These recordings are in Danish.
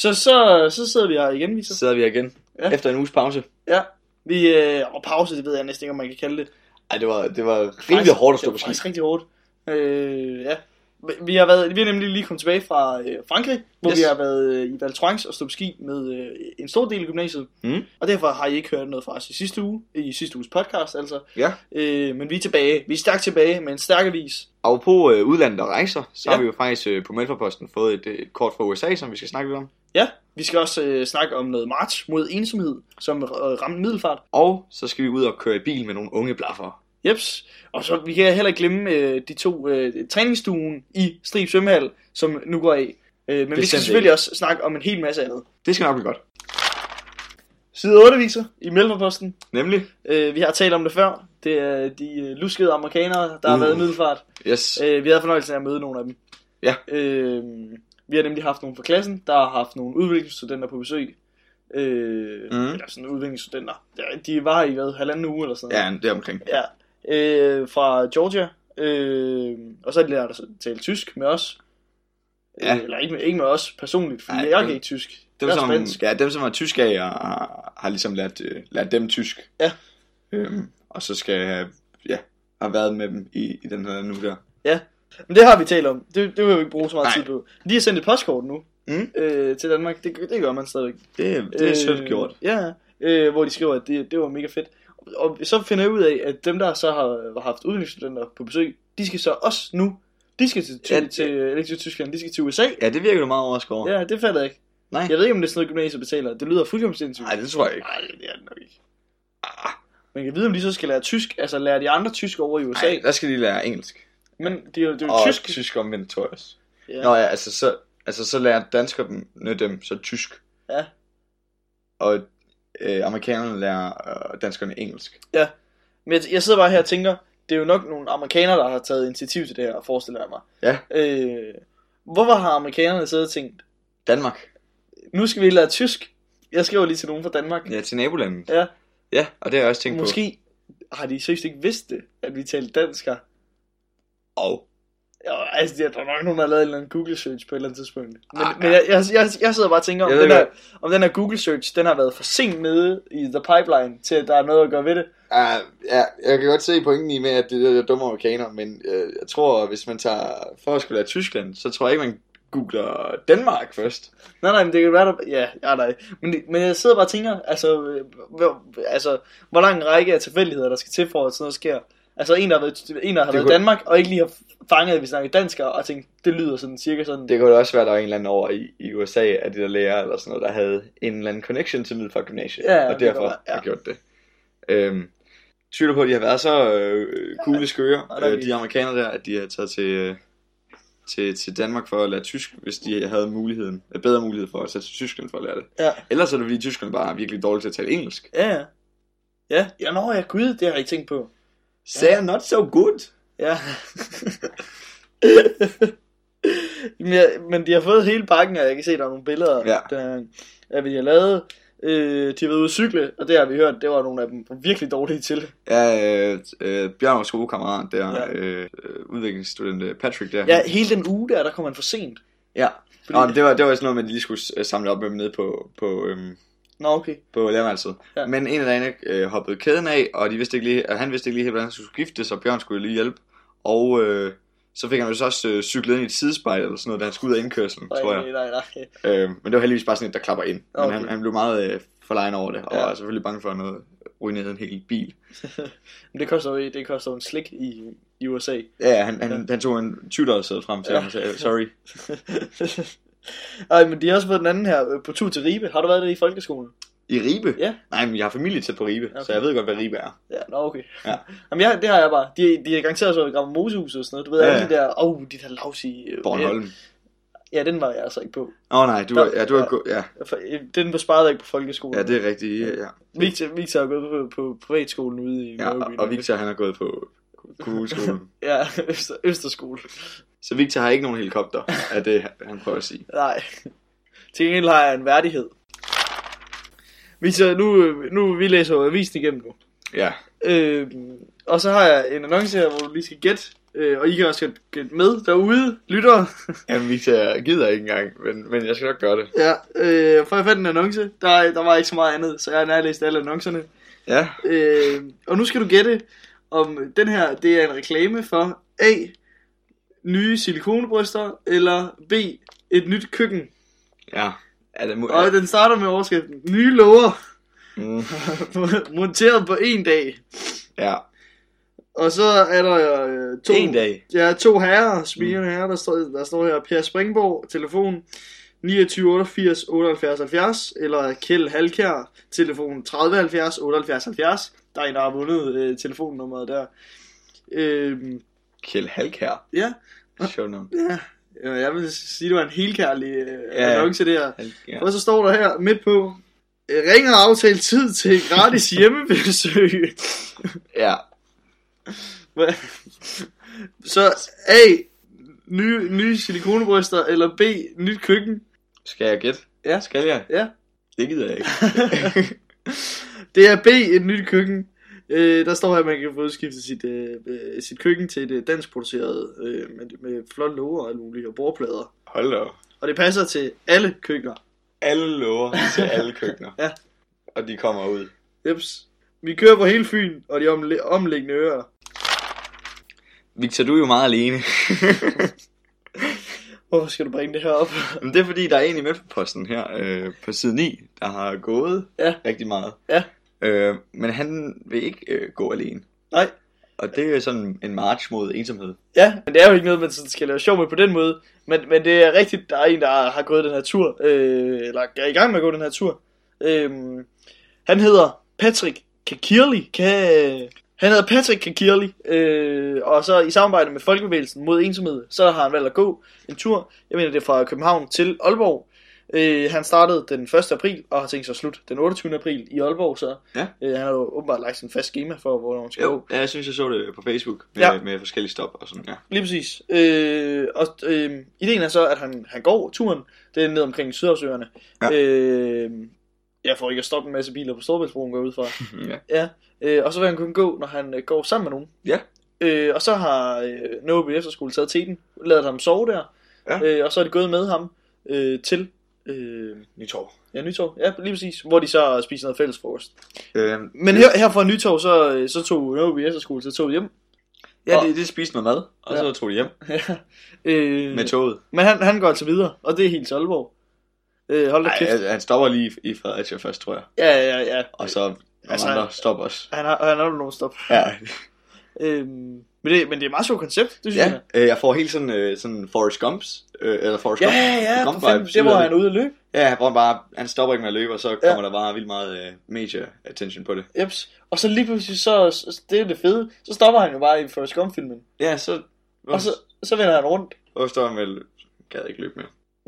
så, så, så sidder vi her igen, vi Så så. sidder vi her igen. Ja. Efter en uges pause. Ja. Vi, øh, og pause, det ved jeg næsten ikke, om man kan kalde det. Ej, det var, det var rimelig hårdt at stå på Det ski. var faktisk rigtig hårdt. Øh, ja. Vi har, været, vi har nemlig lige kommet tilbage fra øh, Frankrig, hvor yes. Vi har været øh, i Val Thorens og stå på ski med øh, en stor del af gymnasiet. Mm. Og derfor har I ikke hørt noget fra os i sidste uge, i sidste uges podcast altså. Ja. Øh, men vi er tilbage. Vi er stærkt tilbage med en stærk avis. Og på øh, udlandet og rejser, så Ja. har vi jo faktisk øh, på Mælkeposten fået et, et kort fra USA, som vi skal snakke lidt om. Ja, vi skal også øh, snakke om noget march mod ensomhed, som øh, ramte middelfart. Og så skal vi ud og køre i bil med nogle unge blaffer. Jeps. Og så vi kan heller ikke glemme øh, de to øh, træningsstuen i Strib Svømmehal, som nu går af. Øh, men vi skal Bestemt selvfølgelig ikke. også snakke om en hel masse andet. Det skal nok blive godt. Side 8 viser i Mellemposten. Nemlig? Øh, vi har talt om det før. Det er de øh, luskede amerikanere, der har Uh. været i middelfart. Yes. Øh, vi havde fornøjelsen af at møde nogle af dem. Ja. Øh, vi har nemlig haft nogle fra klassen, der har haft nogle udviklingsstudenter på besøg. Øh, Mhm. Eller sådan udviklingsstudenter. Ja, De var i hvad, halvanden uge eller sådan noget. Ja, det omkring. Ja. Øh, fra Georgia. Øh, og så har de lært at tale tysk med os. Ja. Øh, eller ikke med, ikke med os personligt, Nej, jeg kan ikke tysk. Dem som, spansk. ja, dem, som er tysk af, og har, har ligesom lært, øh, lært dem tysk. Ja. Øhm, og så skal jeg ja, have været med dem i, i den her nu der. Men det har vi talt om. Det, det vil vi ikke bruge så meget Nej. tid på. De har sendt et postkort nu Mm. øh, til Danmark. Det, det gør man stadigvæk. Det, det er sødt gjort. Ja, øh, hvor de skriver, at det, det var mega fedt. Og, og så finder jeg ud af, at dem, der så har, har haft udviklingsstudenter på besøg, de skal så også nu, de skal til, Ja, til, til, til Tyskland, de skal til USA. Ja, det virker du meget overrasket over. Ja, det jeg ikke. Nej. Jeg ved ikke, om det er sådan noget, gymnasiet betaler. Det lyder fuldkommen sindssygt. Nej, det tror jeg ikke. Nej, det er det nok ikke. Man kan vide, om de så skal lære tysk, altså lære de andre tysk over i USA. Nej, der skal de lære engelsk. Men det er jo, det er jo Og tysk. tysk, omvendt, tror jeg også. Ja. Nå ja, altså så, altså så lærer danskerne dem så tysk. Ja. Og øh, amerikanerne lærer øh, danskerne engelsk. Men jeg, jeg sidder bare her og tænker, det er jo nok nogle amerikanere, der har taget initiativ til det her, forestiller jeg mig. Ja. Øh, hvorfor har amerikanerne siddet og tænkt, Danmark. nu skal vi lære tysk? Jeg skriver lige til nogen fra Danmark. Ja, til nabolandet. Ja. Ja, og det har jeg også tænkt på. Måske har de seriøst ikke vidst det, at vi talte dansk her. Og Ja, altså, der er nok nogen, der har lavet en eller anden Google search på et eller andet tidspunkt. Men, Ah, men jeg, jeg, jeg, jeg sidder bare og tænker, om Jeg den, her, om den her Google search, den har været for sent nede i the pipeline, til at der er noget at gøre ved det. Uh, ja, jeg kan godt se pointen i med, at det er dumme amerikaner, men uh, jeg tror, hvis man tager for at skulle lære Tyskland, så tror jeg ikke, man googler Danmark først. Nej, nej, men det kan være, der... Ja, ja nej. Men, men jeg sidder bare og tænker, altså, øh, hvor, altså, hvor lang en række af tilfældigheder, der skal til for, at sådan noget sker. Altså, en, der har været, en, der har Det været i kunne- Danmark, og ikke lige har fanget, at vi snakker dansk, og tænkt, det lyder sådan cirka sådan. Det kunne da også være, at der var en eller anden over i, i USA, af de der lærer eller sådan noget, der havde en eller anden connection til Middelfart Gymnasiet, Ja, og derfor være, ja. har gjort det. Øhm, tvivler på, at de har været så øh, coole skøre, Ja, er øh, de amerikanere der, at de har taget til, øh, til, til Danmark for at lære tysk, hvis de havde muligheden, øh, bedre mulighed for at tage til Tyskland for at lære det. Ja. Ellers er det fordi, tyskerne bare er virkelig dårlige til at tale engelsk. Ja, ja. Ja, ja, nå, ja, gud, det har jeg ikke tænkt på. Say not so good. Ja. men, jeg, men de har fået hele pakken, og jeg kan se, der er nogle billeder, Ja. der, de har lavet. Øh, de har været ude at cykle, og det har vi hørt, det var nogle af dem virkelig dårlige til. Ja, øh, øh, Bjørn var skolekammerat der, Ja. øh, udviklingsstudent øh, Patrick der. Ja, hele den uge der, der kom man for sent. ja. Fordi... Nå, det var, det var sådan noget, man lige skulle samle op med dem nede på, på, øhm, Nå, okay. på lærerværelset. Ja. Men en af dagene øh, hoppede kæden af, og de vidste ikke lige, han vidste ikke lige helt, hvordan han skulle skifte, så Bjørn skulle lige hjælpe. Og øh, så fik han jo så også øh, cyklet ind i et sidespejl eller sådan noget, da han skulle ud af indkørselen, Nej, tror jeg. nej, nej, nej. Øh, men det var heldigvis bare sådan et, der klapper ind. Men Okay. han, han blev meget øh, forlegen over det, og Ja. var selvfølgelig bange for noget ruineret en hel bil. Men det koster jo det koster jo en slik i, i USA. Ja, han, han, ja. han tog en 20 dollars frem til ja. ham og sagde, sorry. Ej, men de har også fået den anden her øh, på tur til Ribe. Har du været der i folkeskolen? I Ribe? Ja. Nej, men jeg har familie tæt på Ribe, okay. Så jeg ved godt, hvad Ribe er. Ja, nå okay. Ja. Jamen, jeg, det har jeg bare. De, de er garanteret så i Grammar Mosehuset og sådan noget. Du ved, Ja, alle de der, åh, oh, de der lavsige... øh, Bornholm. Ja, den var jeg altså ikke på. Åh oh, nej, du, Der- er, ja, du har ja. gå, ja, Den var sparet ikke på folkeskolen. ja, det er rigtigt, ja. ja. Victor, Victor har gået på, på privatskolen ude i ja og, og Victor, han har gået på kommuneskolen. Ja, Øster, Østerskole. så Victor har ikke nogen helikopter, er det, han prøver at sige. Nej. Til gengæld har jeg en værdighed. Victor, nu, nu vi læser jo avisen igennem nu. Ja, Øh, og så har jeg en annonce her, hvor du lige skal gætte, Øh, og I kan også gætte- gætte med derude, lyttere. Jamen, Victor, jeg gider ikke engang, men, men jeg skal nok gøre det. Ja, øh, for jeg fandt en annonce. Der, der var ikke så meget andet, så jeg har nærlæst alle annoncerne. Ja, Øh, og nu skal du gætte, om den her, det er en reklame for A. Nye silikonebryster, eller B. Et nyt køkken. ja. Er det mu- Og den starter med overskriften, nye låger, mm, monteret på en dag. ja. Og så er der øh, to, En dag. Ja, to herrer, smigende herrer, der står, der står her, Per Springborg, telefon 29 88 78 70, eller Kjeld Halkær, telefon 30 70 78 70. Der er en, der har vundet øh, telefonnummeret der. Øhm, Kjell Halkær. ja, Sjovt nok. ja, jeg vil sige, det var en helkærlig øh, Ja. annonce der. Ja. Og så står der her midt på, øh, ring og aftal tid til gratis hjemmebesøg. ja. Så A, nye, nye silikonebryster, eller B, nyt køkken. Skal jeg gætte? Ja. Skal jeg? Ja. Det gider jeg ikke. det er B, et nyt køkken. Øh, der står her, at man kan få udskiftet sit, øh, øh, sit køkken til et øh, dansk produceret øh, med, med flot låger og alt muligt, og bordplader. Hold da op. Og det passer til alle køkkener. Alle lover til alle køkkener. Ja. Og de kommer ud. Jeps. Vi kører på hele Fyn og de omle- omliggende øer. Victor, du er jo meget alene. Hvorfor skal du bringe det her op? Men det er fordi, der er en i Mælkeposten her øh, på side 9, der har gået Ja. rigtig meget. Ja. Øh, men han vil ikke øh, gå alene. Nej. Og det er sådan en march mod ensomhed. Ja, men det er jo ikke noget, man sådan skal lave sjov med på den måde. Men, men det er rigtigt, der er en, der har gået den her tur, øh, eller er i gang med at gå den her tur. Øh, han hedder Patrick Kakirli. Ka- han hedder Patrick Kakirli, øh, og så i samarbejde med Folkebevægelsen mod ensomhed, så har han valgt at gå en tur. Jeg mener, det er fra København til Aalborg. Øh, han startede den 1. april, og har tænkt sig at slutte den 28. april i Aalborg, så Ja. øh, han har jo åbenbart lagt en fast schema for, hvornår han skal gå. Jo, ja, jeg synes, jeg så det på Facebook med, Ja. med forskellige stop og sådan, ja. Lige præcis. Øh, og øh, ideen er så, at han, han går turen. Det er ned omkring Sydhavsøerne. Ja. Øh, jeg får ikke at stoppe en masse biler på Storbæltsbroen, går ud fra. ja. ja. Øh, og så vil han kun gå, når han øh, går sammen med nogen. Ja. Øh, og så har øh, Nåby Efterskole taget teten, lavet ham sove der. Ja. Øh, og så er de gået med ham øh, til øh, Nytorv. ja, Nytorv. Ja, lige præcis. Hvor de så spiser noget fælles frokost. Øh, Men her, her fra Nytorv, så, øh, så tog Nåby Efterskole så tog hjem. ja, og- det, det spiste noget mad, og Ja. så tog de hjem Ja. øh, med toget. Men han, han går altså videre, og det er helt Aalborg. Øh, hold da kæft. han- han stopper lige i Fredericia først, tror jeg. Ja, ja, ja. Og så nogle Altså, andre stopper også. Han har, han har nogen stop. Ja, Øhm, men, det, men det er et meget sjovt koncept, det synes ja jeg. øh, jeg får helt sådan, øh, sådan Forrest Gumps, øh, eller Forrest Ja, Gump. ja, Gump for fanden, det hvor af han ude at løbe. Ja, hvor han bare, han stopper ikke med at løbe, og så kommer der bare vildt meget øh, major attention på det. Jeps. Og så lige pludselig, så, så det er det fede, så stopper han jo bare i Forrest Gump-filmen. Ja, så, Og så, så vender han rundt. Hvorfor står han vel, gad ikke løbe mere.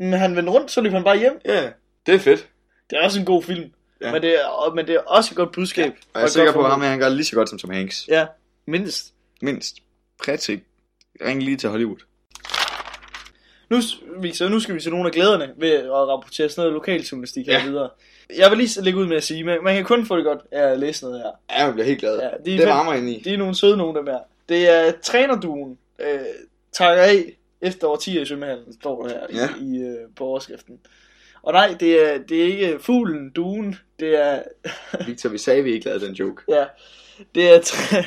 Men han vender rundt, så løber han bare hjem. Ja, det er fedt. Det er også en god film. Ja. Men, det er, og- men det er også et godt budskab. Og jeg er sikker på, at ham han gør lige så godt som Tom Hanks. Ja, mindst. Mindst. Patrick, ring lige til Hollywood. Nu, Victor, nu skal vi se nogle af glæderne ved at rapportere sådan noget lokaljournalistik her Ja. videre. Jeg vil lige lægge ud med at sige, man, man kan kun få det godt af at læse noget her. Ja, jeg bliver helt glad. Ja, de det varmer ind i. De er nogle søde nogen, dem her. Det er trænerduen, øh, takker af efter årtier i svømmehallen, står der her Ja. i, i øh, på overskriften. Og nej, det er, det er ikke fuglen, duen, det er, Victor, vi sagde, vi ikke lavede den joke. ja, det er, træ,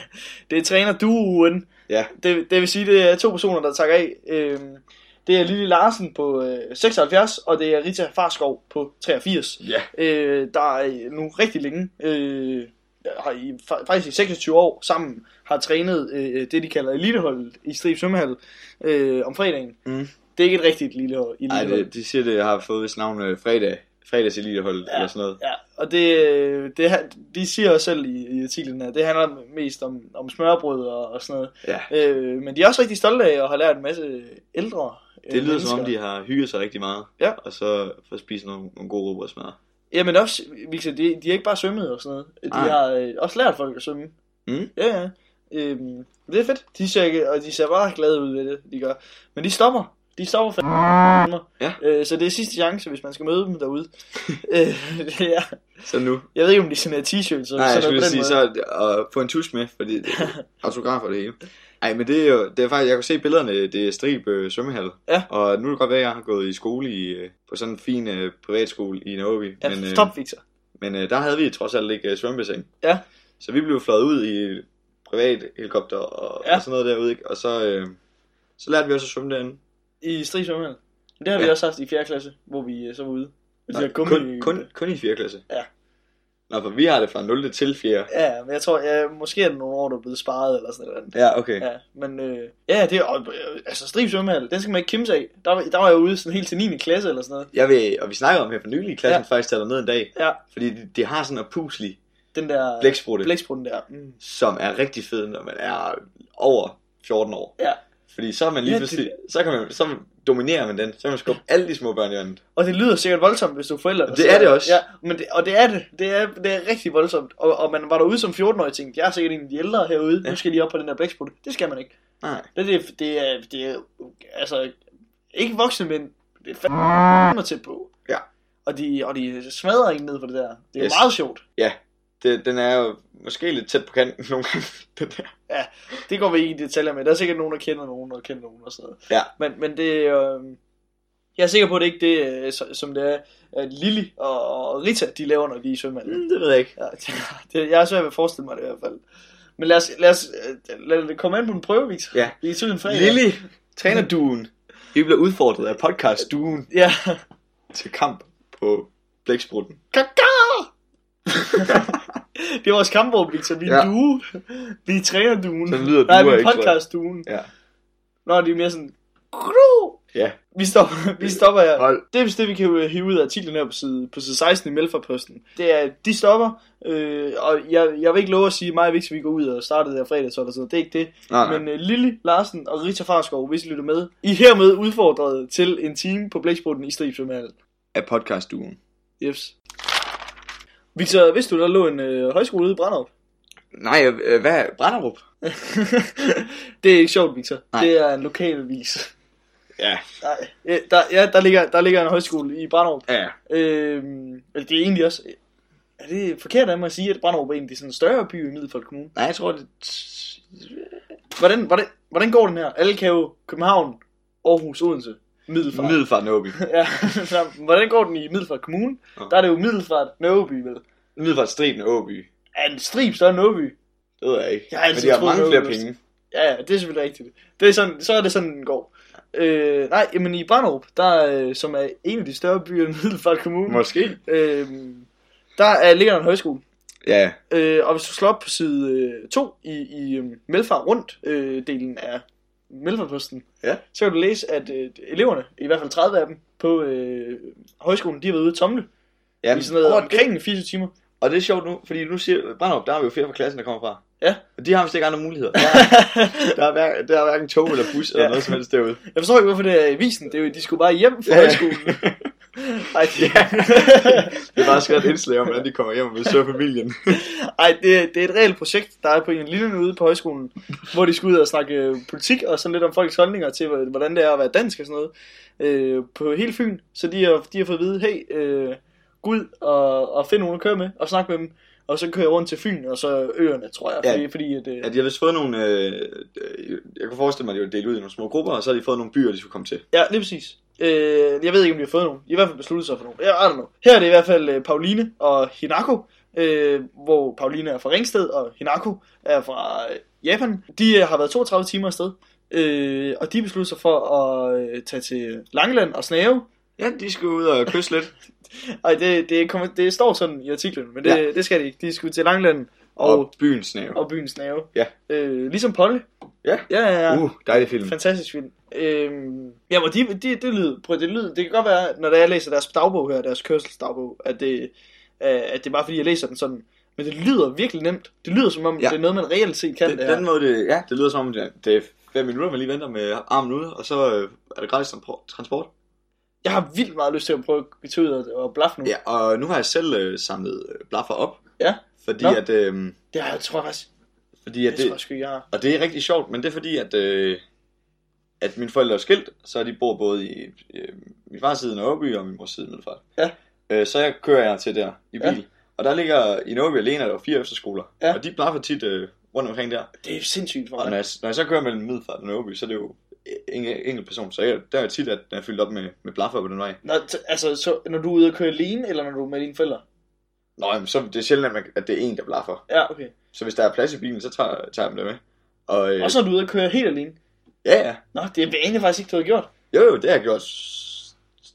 det er trænerduen. Ja, Det, det vil sige, det er to personer, der takker af. Øhm, det er Lille Larsen på øh, 76, og det er Rita Farskov på 83. ja. øh, der er nu rigtig længe, øh, har i, fa- faktisk i 26 år sammen, har trænet øh, det, de kalder eliteholdet i Strib Svømmehal øh, om fredagen. Mm. Det er ikke et rigtigt elitehold. Ej, elitehold. det, de siger, det har fået vist navn øh, fredag. Fredags elitehold, Ja. ja. eller sådan noget. Ja, og det, det, de siger også selv i, i artiklen her, det handler mest om, om smørbrød og, og sådan noget. Ja. Øh, men de er også rigtig stolte af at have lært en masse ældre øh, Det lyder som om, mennesker. de har hygget sig rigtig meget. Ja. Og så får spist nogle, nogle gode råbrødsmad. Jamen også, Victor, de, de har ikke bare svømmet og sådan noget. De Nej. har øh, også lært folk at svømme. Mm. Ja, ja. Øhm, det er fedt. De ser, og de ser bare glade ud ved det, de gør. Men de stopper. De stopper fandme. Ja. Øh, så det er sidste chance, hvis man skal møde dem derude. øh, ja. Så nu. Jeg ved ikke, om de sender t-shirts. Nej, jeg så skulle sige, måde. så at få en tus med, fordi det, autograf og det hele. Ej, men det er jo, det er faktisk, jeg kan se billederne, det er Strib øh, svømmehal. Ja. Og nu er det godt være, at jeg har gået i skole i, øh, på sådan en fin øh, privatskole i Nairobi. Ja, men, øh, stop, Victor. men øh, der havde vi trods alt ikke øh, svømmebassin. Ja. Så vi blev fløjet ud i privat helikopter og, ja. og sådan noget derude, ikke? Og så, øh, så lærte vi også at svømme derinde. I Strig Svømmehal. Det har vi Ja. også haft i 4. klasse, hvor vi øh, så var ude. Og de Nej, der gummi... kun, kun, kun i 4. klasse. Ja. Nå, for vi har det fra 0 til 4. Ja, men jeg tror, ja, måske er det nogle år, der er blevet sparet eller sådan noget. Ja, okay. Ja, men øh, ja, det er, øh, altså Strib Svømmehal, den skal man ikke kimse af. Der, var- der var jeg ude sådan helt til 9. klasse eller sådan noget. Jeg vil, og vi snakkede om her for nylig i klassen, Ja. faktisk tager ned en dag. Ja, Fordi de, de har sådan en puslig den der blæksprutte, blæksprutten der. Mm. som er rigtig fed, når man er over 14 år. Ja, Fordi så er man lige Ja, pludselig, så, kan man, så dominerer man den. Så kan man skubbe alle de små børn i øjnene. og det lyder sikkert voldsomt, hvis du er forældre. Det er det også. Ja, men det, og det er det. Det er, det er rigtig voldsomt. Og, og man var derude som 14-årig og tænkte, jeg er sikkert en af de ældre herude. Ja. Nu skal jeg lige op på den der blæksprutte. Det skal man ikke. Nej. Det, det, det, er, det er, altså, ikke voksne mænd. Det er fandme tæt på. Ja. Og de, og de smadrer en ned for det der. Det er. Yes. meget sjovt. Ja, det, den er jo måske lidt tæt på kanten nogle gange. Den der. Ja, det går vi ikke i detaljer med. Der er sikkert nogen, der kender nogen, der kender nogen og sådan noget. Ja. Men, men det øh, jeg er sikker på, at det ikke er det, øh, som det er, at Lili og og Rita, de laver, når de er i svømmehallen. Mm, det ved jeg ikke. Ja, det, jeg er svært ved at forestille mig det i hvert fald. Men lad os, lad os øh, lad det komme an på en prøve, Victor. Ja. Vi er tiden fredag. Lille trænerduen. Vi bliver udfordret af podcast-duen Ja. til kamp på blæksprutten. Kaka! det er vores kampråb, Victor. Vi er Ja. due. Vi er trænerduen. Sådan lyder Nej, vi er podcastduen. Ja. Nå, det er mere sådan... Ja, Vi stopper, vi stopper her. hold. Det er vist det, vi kan hive ud af artiklen her på side, på side 16 i Melfarposten. Det er, de stopper, øh, og jeg, jeg vil ikke love at sige, at mig og Victor, vi går ud og startede her fredag, så eller sådan. Det er ikke det. Nej, nej. Men øh, Lille, Larsen og Rita Farskov, hvis I lytter med, I er hermed udfordret til en time på Blæksprutten i Strib Svømmehal. Af podcast-duen. Yes. Victor, vidste du, der lå en øh, højskole ude i Brandrup? Nej, øh, hvad er Branderup? det er ikke sjovt, Victor. Nej. Det er en lokal avis. Ja. Nej, der, ja, der, ligger, der ligger en højskole i Brandrup. Ja. Øhm, eller det er egentlig også... Er det forkert af mig at sige, at Brandrup er en af de sådan større byer i Middelfart Kommune? Nej, jeg tror, det... Hvordan, hvordan, hvordan går den her? Alle kan jo København, Aarhus, Odense, Middelfart. Middelfart Nørreby. ja, så hvordan går den i Middelfart Kommune? Ja. Der er det jo Middelfart Nørreby, vel? Middelfart Striben Åby. Er en strib større end? Det ved jeg ikke. Jeg har altid Men de har mange flere penge. Ja, ja, det er selvfølgelig rigtigt. Det er sådan, så er det sådan, den går. Øh, nej, men i Brandrup, der, øh, som er en af de større byer i Middelfart Kommune, Måske. øh, der er, ligger der en højskole. Ja, Øh, og hvis du slår op på side 2 i, i øh, Melfart rundt øh, delen af Melfartposten, Ja. så kan du læse, at øh, eleverne, i hvert fald 30 af dem på øh, højskolen, de har været ude at tomle ja i sådan noget omkring 24 timer. og det er sjovt nu, fordi nu siger Branderup, der har vi jo flere fra klassen, der kommer fra. Ja. Og de har vist ikke andre muligheder. Der er, der er, hver, der er hverken tog eller bus eller Ja. noget som helst derude. Jeg forstår ikke, hvorfor det er i visen. Det er jo, de skulle bare hjem fra Ja. højskolen. Ej, det, Det er bare skrevet et indslag om, hvordan de kommer hjem og besøger familien. Ej, det, det er et reelt projekt, der er på en linje ude på højskolen, hvor de skal ud og snakke øh, politik og sådan lidt om folks holdninger til, hvor- hvordan det er at være dansk og sådan noget, øh, på hele Fyn. Så de har, de har fået at vide, hey, øh, gå ud og, og find nogen at køre med, og snakke med dem, og så kører jeg rundt til Fyn, og så øerne, tror jeg, Ja. fordi, fordi at, øh, Ja, de har vist fået nogle... Øh, øh, jeg kan forestille mig, at de var delt ud i nogle små grupper, og så har de fået nogle byer, de skulle komme til. Ja, lige præcis. Øh, jeg ved ikke, om de har fået nogen. De har i hvert fald besluttet sig for nogen. Jeg don't know. Her er det i hvert fald øh, Pauline og Hinako, øh, hvor Pauline er fra Ringsted, og Hinako er fra øh, Japan. De øh, har været 32 timer afsted, øh, og de besluttede sig for at øh, tage til Langeland og Snave. Ja, de skulle ud og kysse lidt. Ej, det, det, kommer, det står sådan i artiklen, men det, ja. Det skal de ikke. De skulle til Langeland og, Og og, byen Snave. og byen Snave. Ja. Øh, ligesom Polly. Ja. Ja, ja, ja. Uh, dejlig film. Fantastisk film. Øhm, ja, men de, de, det, lyder, prøv, det lyder, det kan godt være, når jeg læser deres dagbog her, deres kørselsdagbog, at det, øh, at det er bare fordi, jeg læser den sådan. Men det lyder virkelig nemt. Det lyder som om, ja. Det er noget, man reelt set kan det her. den måde, det, ja, det lyder som om, det, det er fem minutter, man lige venter med armen ude, og så øh, er det gratis transport- transport. Jeg har vildt meget lyst til at prøve at tage ud og, og blaffe nu. Ja, og nu har jeg selv øh, samlet øh, blaffer op, Ja. Fordi Nå. at, øh, Det har jeg tror jeg faktisk. fordi at Det, det tror jeg sgu, jeg har. og det er rigtig sjovt, men det er fordi, at, øh, at mine forældre er skilt, så de bor både i øh, min fars side i Nørreby og min mors side i Middelfart. Ja. Øh, så jeg kører jeg til der i bil. Ja. Og der ligger i Nørreby alene, er der jo fire efterskoler. Ja. Og de blaffer tit øh, rundt omkring der. Det er sindssygt for Og når mig. jeg, når jeg så kører mellem Middelfart og Nørreby, så er det jo en enkelt person. Så jeg, der er tit, at den er fyldt op med, med blaffer på den vej. Nå, t- altså, så, når du er ude og køre alene, eller når du er med dine forældre? Nå, jamen, så det er sjældent, at, man, at det er en, der blaffer. Ja, okay. Så hvis der er plads i bilen, så tager, tager jeg dem det med. Og, øh, Og så er du ude og køre helt alene. ja, ja. Nå, det er egentlig faktisk ikke, du har gjort. Jo, jo, det har jeg gjort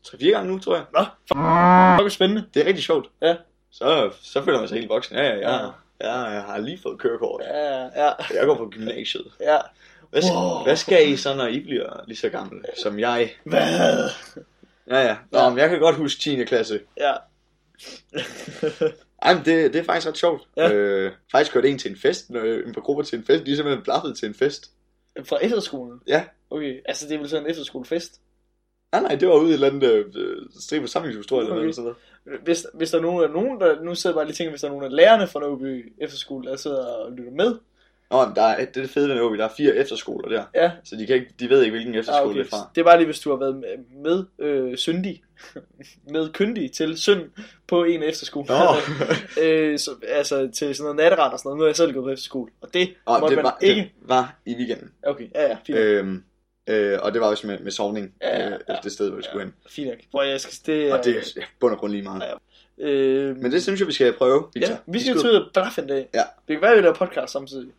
3-4 gange nu, tror jeg. Nå, fuck, hvor spændende. Det er rigtig sjovt. Ja. Så, så føler man sig helt voksen. Ja, ja, ja. Ja. Ja, jeg har lige fået kørekort. Ja, ja, Jeg går på gymnasiet. ja. Hvad, Wow. hvad skal I så, når I bliver lige så gamle som jeg? Hvad? Ja, ja. Nå, Ja. men jeg kan godt huske 10. klasse. Ja. Ej, men det, det er faktisk ret sjovt. Ja. Øh, faktisk kørte en til en fest, når, en par grupper til en fest. De er simpelthen blaffet til en fest. Fra efterskolen? Ja. Okay, altså det er vel sådan en efterskolefest? Nej, nej, det var ude i et eller andet øh, stribe samlingshus, tror jeg, eller Okay. noget sådan noget. Hvis, hvis der er nogen, der, nogen der, nu sidder jeg bare lige og tænker, hvis der er nogen af lærerne fra Nåby Efterskole, der sidder og lytter med. Nå, men der er, det er det fede ved Nørreby, der er fire efterskoler der. Ja, Så de, kan ikke, de ved ikke, hvilken efterskole ah, okay. det er fra. Det er bare lige, hvis du har været med, med øh, syndig, med kyndig til synd på en efterskole. Nå. øh, så, altså til sådan noget natteret og sådan noget. Nu har jeg selv gået på efterskole, og det Og måtte det man var, ikke. det var i weekenden. Okay, ja, ja, fint. Øh, Øhm, øh, og det var også med, med sovning. Ja, ja, øh, ja. Det sted, hvor vi skulle hen. fint nok. Hvor jeg skal, det, Og det er ja, bund og grund lige meget. Ja. øh, Men det synes jeg, vi skal prøve, Victor. ja, vi skal skal til ud og blaffe en dag. Ja. Det kan være, at vi laver podcast samtidig.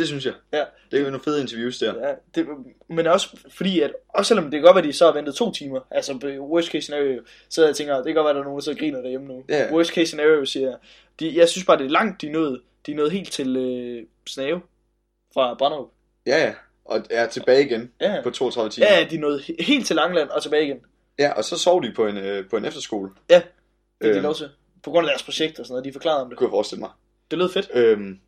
Det synes jeg. Ja. Det er jo nogle fede interviews der. Ja, det, men også fordi, at også selvom det kan godt være, at de så har ventet to timer, altså worst case scenario, så jeg tænker, det kan godt være, at der er nogen, der sidder og griner derhjemme nu. Ja. Worst case scenario siger jeg, de, jeg synes bare, det er langt, de nået, de nået helt til øh, Snave fra Branderup. Ja, ja. Og er tilbage igen Ja, på 32 timer. ja, de nået he- helt til Langland og tilbage igen. ja og så sov de på en, øh, på en efterskole. Ja, det er de Øhm. lov til. På grund af deres projekt og sådan noget, de forklarede om Det det. kunne jeg forestille mig. Det lød fedt. Øhm,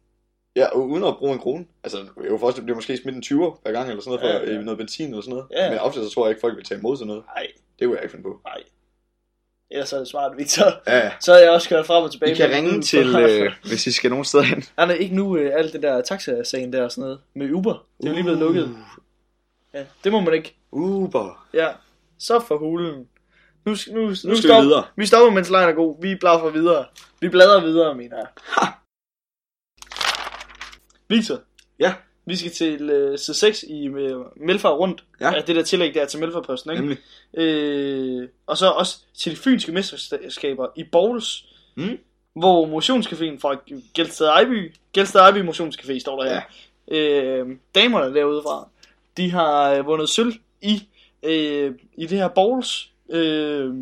ja, og uden at bruge en krone. Altså, jeg kunne forestille det bliver måske smidt en 20 per gang, eller sådan noget, for Ja, ja. øh, noget benzin eller sådan noget. Ja. Men ofte så tror jeg ikke, folk vil tage imod sådan noget. Nej, Det kunne jeg ikke finde på. nej. Ellers er det smart, Victor. Ja. Så er jeg også kørt frem og tilbage. I kan ringe lyden til, øh, hvis I skal nogen steder hen. Nej, nej, ikke nu øh, alt det der taxa-sagen der og sådan noget. Med Uber. Det er jo lige blevet lukket. Ja, det må man ikke. Uber. Ja, så for hulen. Nu, nu, nu, nu skal vi stop, videre. Vi stopper, mens lejen er god. Vi blaffer videre. Vi bladrer videre, mener jeg. Ha! Victor. Ja. Vi skal til uh, C6 i uh, Melfar rundt. Ja. ja. det der tillæg der til Melfarposten, ikke? Nemlig. Øh, og så også til de fynske mesterskaber i Bowles. Mm. Hvor motionscaféen fra Gelsted Ejby, Gelsted Ejby Motionscafé står der her. Ja. Øh, damerne derude fra, de har øh, vundet sølv i, øh, i det her Bowles. Øh,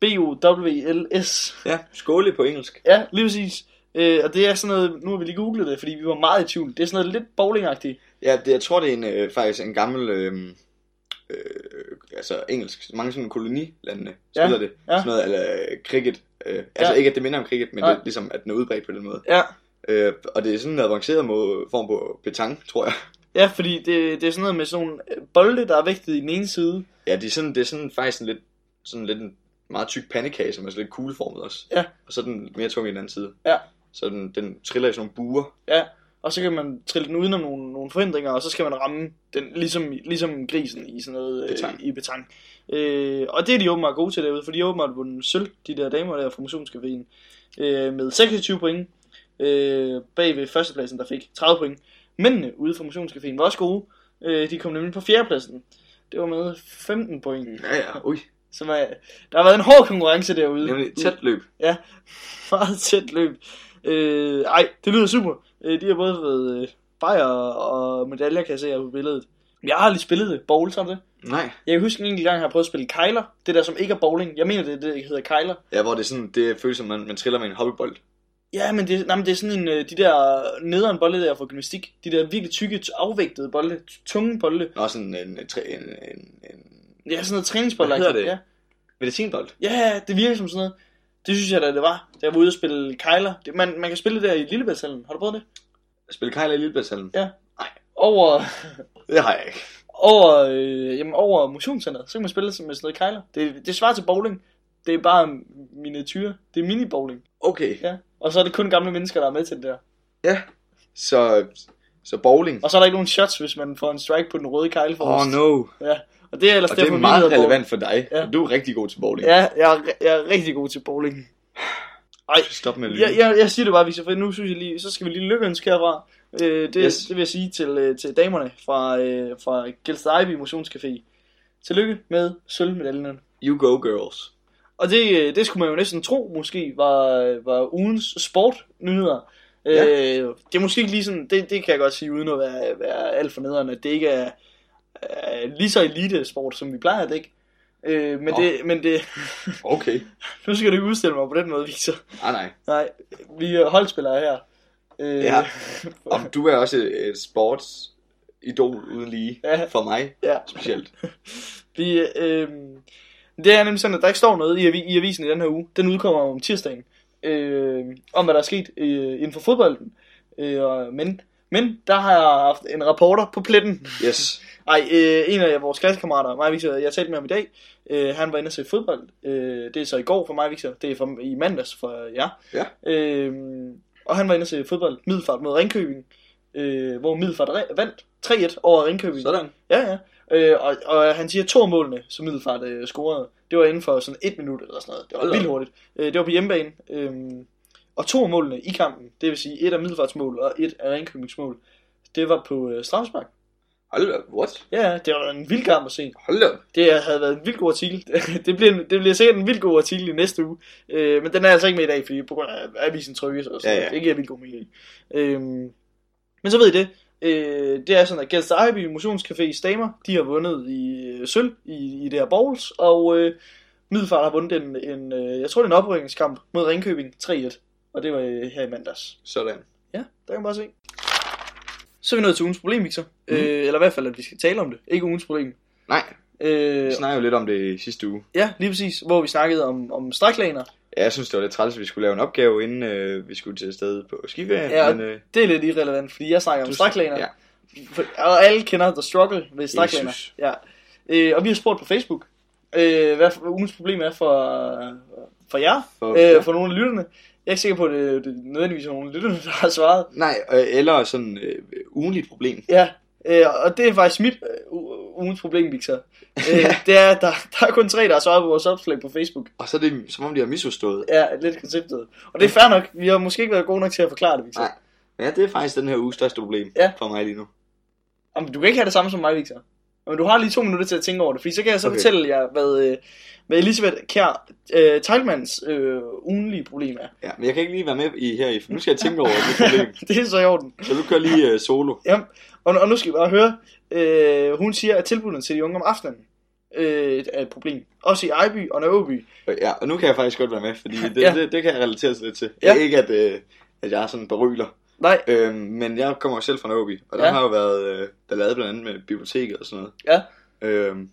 B-O-W-L-S. Ja, skåle på engelsk. Ja, lige præcis. Øh, og det er sådan noget, nu har vi lige googlet det, fordi vi var meget i tvivl. Det er sådan noget lidt bowlingagtigt. Ja, det, jeg tror, det er en, øh, faktisk en gammel, øh, øh, altså engelsk, mange sådan kolonilandene Ja, spiller det. ja. Sådan noget, eller cricket. Øh, altså Ja. ikke, at det minder om cricket, men Nej. det, ligesom, at den er udbredt på den måde. Ja, Øh, og det er sådan en avanceret måde, form på petang, tror jeg. ja fordi det, det er sådan noget med sådan nogle øh, bolde, der er vægtet i den ene side. Ja, det er sådan, det er sådan faktisk sådan lidt, sådan lidt en meget tyk pandekage, som er sådan lidt kugleformet også. Ja. Og så er den mere tung i den anden side. Ja. Så den, den triller i sådan nogle buer. Ja, og så kan man trille den udenom nogle, nogle forhindringer, og så skal man ramme den ligesom, ligesom grisen i sådan noget øh, Petang. i betang. Øh, og det er de åbenbart gode til derude, for de har åbenbart vundet sølv, de der damer der fra motionscaféen, øh, med 26 point øh, bag ved førstepladsen, der fik 30 point. Mændene ude fra motionscaféen var også gode. Øh, de kom nemlig på fjerdepladsen. Det var med 15 point. Ja, ja, ui. Så var, der har været en hård konkurrence derude. Nemlig tæt løb. Ja, meget tæt løb. Øh, ej, det lyder super. Øh, de har både fået øh, bajer og medaljer, kan jeg se her på billedet. Jeg har aldrig spillet det. Bowl, så det. Nej. Jeg kan huske en enkelt gang, jeg har prøvet at spille kejler. Det der, som ikke er bowling. Jeg mener, det er det, der hedder kejler. Ja, hvor det er sådan, det føles som, man, man triller med en hobbybold. Ja, men det, nej, men det er sådan en, øh, de der nederen bolde der fra gymnastik. De der virkelig tykke, afvægtede bolde. Tunge bolde. Nå, sådan en, en, en, en Ja, sådan noget træningsbold. Hvad hedder det? Ja. medicinbold. ja, det virker som sådan noget. Det synes jeg da, det var. Da jeg var ude og spille kejler. Det, man, man kan spille det der i Lillebæltshallen. Har du prøvet det? Spille kejler i Lillebæltshallen. Ja. Over, Det har jeg ikke. over, øh, jamen over motionscenteret, så kan man spille som med sådan noget kejler. Det, det svarer til bowling. Det er bare miniatyr. Det er mini-bowling. Okay. Ja. Og så er det kun gamle mennesker, der er med til det der. Ja. Så, så bowling. Og så er der ikke nogen shots, hvis man får en strike på den røde kejle for Oh no. Ja. Og det er ellers Og det derfor, er vi meget relevant for dig. Ja. Du er rigtig god til bowling. Ja, jeg er, jeg er rigtig god til bowling. Ej, Stop med at lyve. jeg, jeg, jeg siger det bare, Victor, for nu synes jeg lige, så skal vi lige lykkeønske herfra. Øh, det, Yes. det vil jeg sige til, øh, til damerne fra, øh, fra Gelsted Ivy Motionscafé. Tillykke med sølvmedaljen. You go, girls. Og det, øh, det skulle man jo næsten tro, måske var, var ugens sportnyheder. Ja. Øh, det er måske ikke lige sådan, det, det kan jeg godt sige, uden at være, være alt for nederen, at det ikke er, er lige så elite sport, som vi plejer at dække. Øh, men, Nå. det, men det, Okay. nu skal du ikke udstille mig på den måde, Victor. Ah, nej. Nej, vi er holdspillere her. Øh, Ja. Om du er også et sports idol uden lige. Ja. For mig ja. specielt. Vi, øh, det er nemlig sådan, at der ikke står noget i, i avisen i den her uge. Den udkommer om tirsdagen. Øh, om hvad der er sket øh, inden for fodbolden. Øh, og- men, men der har jeg haft en rapporter på pletten. Yes. Ej, øh, en af vores klassekammerater, mig Victor, jeg talte med ham i dag. Øh, han var inde og se fodbold. Øh, det er så i går for mig, Victor. Det er for, i mandags for jer. Ja. Øh, og han var inde og se fodbold. Middelfart mod Ringkøbing. Øh, hvor Middelfart vandt 3-1 over Ringkøbing. Sådan. Ja, ja. Øh, og, og han siger, to af målene, som Middelfart øh, scorede, det var inden for sådan et minut eller sådan noget. Det var Hold vildt hurtigt. Øh, det var på hjemmebane. Øh, og to af målene i kampen, det vil sige et af Middelfarts mål og et af Ringkøbings mål, det var på øh, straffespark. Hold da. What? Ja, det var en vild kamp at se. Hold da. Det havde været en vild god artikel. det, bliver, det bliver sikkert en vild god artikel i næste uge. Øh, men den er altså ikke med i dag, fordi på grund af avisen trykkes og sådan Ja, ja. Det giver vildt god mening. Øh, men så ved I det. Øh, det er sådan, at Gels Ivy Motionscafé i Stamer, de har vundet i øh, sølv i, i det her bowls, og øh, Middelfart har vundet en, en øh, jeg tror det er en oprykningskamp mod Ringkøbing 3-1, og det var øh, her i mandags. Sådan. Ja, der kan man bare se. Så er vi nået til ugens problem, Victor. Mm. Øh, eller i hvert fald, at vi skal tale om det. Ikke ugens problem. Nej, Øh, vi snakkede jo lidt om det i sidste uge. Ja, lige præcis. Hvor vi snakkede om, om stræklaner. Ja, jeg synes, det var lidt træls, at vi skulle lave en opgave, inden øh, vi skulle til sted på skiferie. Ja, men, øh, Det er lidt irrelevant, fordi jeg snakker om stræklaner. ja. For- Og alle kender The Struggle ved stræklaner. Jesus. Ja. Øh, og vi har spurgt på Facebook, øh, hvad ugens problem er for, for jer, For- for, ja. øh, for nogle af lytterne. Jeg er ikke sikker på, at det, det er nødvendigvis er nogle af lytterne, der har svaret. nej, øh, eller sådan øh, ugenligt problem. Ja, øh, og det er faktisk mit øh, ugens problem, Victor. Øh, det er, der, der er kun tre, der har svaret på vores opslag på Facebook. Og så er det, som om de har misforstået. Ja, lidt konceptet. Og det er fair nok. Vi har måske ikke været gode nok til at forklare det, Victor. Nej. Men ja, det er faktisk den her uges største problem Ja. for mig lige nu. Jamen, du kan ikke have det samme som mig, Victor. Men du har lige to minutter til at tænke over det, fordi så kan jeg så Okay. fortælle jer, hvad, øh, hvad Elisabeth Kjær øh, Teilmans øh, ugenlige problem er. Ja, men jeg kan ikke lige være med i her i, for nu skal jeg tænke over det problem. det er så i orden. Så du kører lige øh, solo. Jamen, og, og nu skal vi bare høre. Øh, hun siger, at tilbudene til de unge om aftenen øh, er et problem. Også i Ejby og Nørreby. Øh, Ja, og nu kan jeg faktisk godt være med, fordi det, Ja. det, det kan jeg relatere sig lidt til. Ja. Ikke at, øh, at jeg er sådan beryler. Nej, Øhm, men jeg kommer selv fra Nørreby, og der Ja. har jo været, øh, der lavet blandt andet med biblioteket og sådan noget. Ja. Øhm,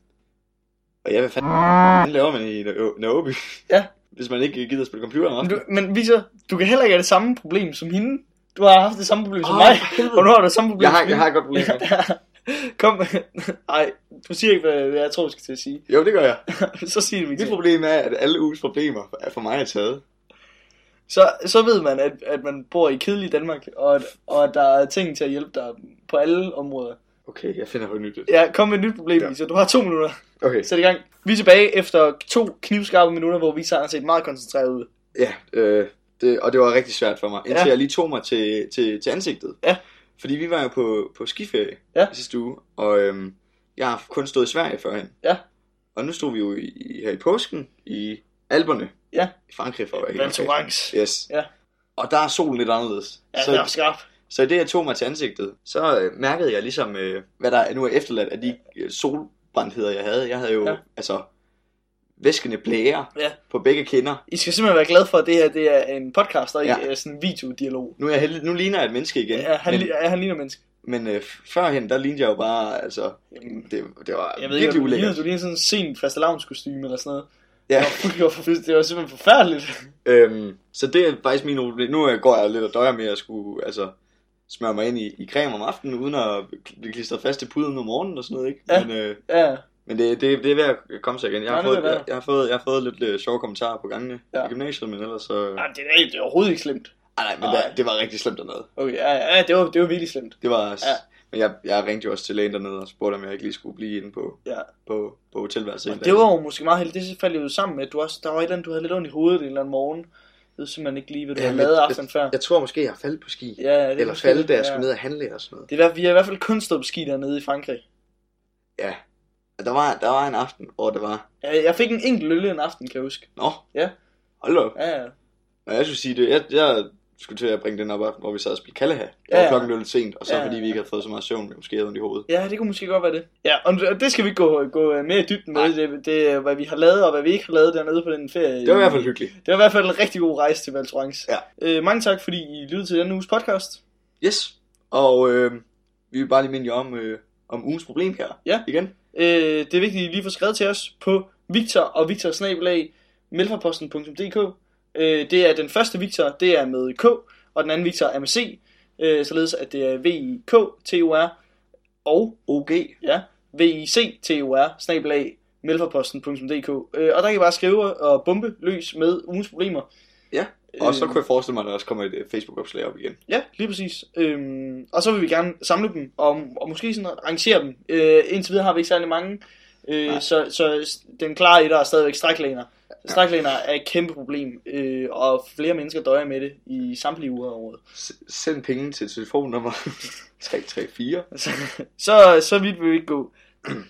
og ja, hvad fanden laver man i Nørreby? Ja. Hvis man ikke gider at spille computer om men, aftenen. men Victor, du kan heller ikke have det samme problem som hende. Du har haft det samme problem som Åh, mig, og nu har du det samme problem Jeg har, som jeg har et godt problem. Kom, ej, du siger ikke, hvad hvad jeg tror, du skal til at sige. Jo, det gør jeg. så sig det, Mit problem er, at alle ugens problemer er for mig er taget. Så, så ved man, at, at man bor i kedelig Danmark, og at, og at der er ting til at hjælpe dig på alle områder. Okay, jeg finder på nyt. Ja, kom med et nyt problem, Ja. Victor. Du har to minutter. Okay, Sæt i gang. Vi er tilbage efter to knivskarpe minutter, hvor Victor har set meget koncentreret ud. ja, øh, det, og det var rigtig svært for mig, indtil Ja. jeg lige tog mig til, til, til ansigtet. Ja. Fordi vi var jo på, på skiferie Ja. sidste uge, og øhm, jeg har kun stået i Sverige førhen. Ja. Og nu stod vi jo i, her i påsken i Alperne. Ja. I Frankrig for at være helt. Yes. Ja. Og der er solen lidt anderledes. Ja, så, det er skarp. så i det, jeg tog mig til ansigtet, så øh, mærkede jeg ligesom, øh, hvad der nu er efterladt af de øh, solbrændheder, jeg havde. Jeg havde jo, ja. Altså, væskende blære Ja. på begge kinder. I skal simpelthen være glade for, at det her det er en podcast, og ikke Ja. ja. sådan en videodialog. Nu, er jeg heldig, nu ligner jeg et menneske igen. Ja, han, men, ja, han ligner menneske. men øh, førhen, der lignede jeg jo bare, altså, det, det var Jeg ved ikke, virkelig ligner. ulækkert. Du ligner sådan en sen fastelavnskostyme eller sådan noget. Ja. Det var, det var, simpelthen forfærdeligt. Øhm, så det er faktisk min problem. Nu øh, går jeg lidt og døjer med at skulle altså, smøre mig ind i, i creme om aftenen, uden at blive klistret fast til puden om morgenen og sådan noget. Ikke? Ja. Men, øh, Ja, men det, det, det er ved at komme sig igen. Jeg har, Ja, fået, jeg, jeg, har fået, jeg har fået lidt øh, sjove kommentarer på gangene ja. Ja. i gymnasiet, men ellers så... Ej, det, er, det er overhovedet ikke slemt. Ej, nej, men Nej. det, det var rigtig slemt dernede. Okay, ja, ja, det var, det var virkelig slemt. Det var... Ja. Men jeg, jeg ringte jo også til lægen dernede og spurgte, om jeg ikke lige skulle blive inde på, Ja. på, på hotelværelset. en Og dag. det var jo måske meget heldigt. Det faldt jo sammen med, at du også, der var et eller andet, du havde lidt ondt i hovedet en eller anden morgen. ved simpelthen ikke lige, hvad du Ja, har men lavet jeg- aften før. Jeg tror måske, jeg har faldet på ski. Ja, det er Eller faldet, det, da jeg ja. skulle ned og handle og sådan noget. Det er, hvert- vi har i hvert fald kun stået på ski dernede i Frankrig. Ja. Der var, der var en aften, hvor det var... Jeg, jeg fik en enkelt øl en aften, kan jeg huske. Nå. Ja. Hold op. Ja, ja. Og jeg skulle sige det. Jeg, jeg skulle til at bringe den op, hvor vi sad og spille Kalleha. Det Ja, ja. klokken blev lidt sent, og så Ja, ja. fordi vi ikke havde fået så meget søvn, vi måske havde ondt i hovedet. Ja, det kunne måske godt være det. Ja, og det skal vi gå, gå mere i dybden med. Det, det hvad vi har lavet, og hvad vi ikke har lavet dernede på den ferie. Det var i hvert fald hyggeligt. Det var i hvert fald en rigtig god rejse til Val. Ja. Øh, mange tak, fordi I lyttede til denne uges podcast. Yes. Og øh, vi vil bare lige minde jer om, øh, om ugens problem her. Ja. Igen. Øh, det er vigtigt, at I lige får skrevet til os på Victor og Victor Snabelag, melforposten.dk. Øh, det er den første Victor, det er med K, og den anden Victor er med C, øh, således at det er V-I-K-T-O-R og OG. ja, V-I-C-T-O-R, snabelag, melforposten.dk. Øh, og der kan I bare skrive og bombe løs med ugens problemer. Ja. Og så Øh, kunne jeg forestille mig, at der også kommer et øh, Facebook-opslag op igen. Ja, lige præcis. Øhm, og så vil vi gerne samle dem, og, og måske sådan rangere dem. Øh, indtil videre har vi ikke særlig mange, øh, Nej. så, så den klare etter er stadigvæk stræklæner. Stræklæner er et kæmpe problem, øh, og flere mennesker døjer med det i samtlige uger af året. S- send penge til telefonnummer 334. Så, så, så vidt vil vi ikke gå.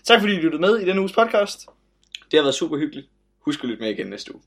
tak fordi I lyttede med i denne uges podcast. Det har været super hyggeligt. Husk at lytte med igen næste uge.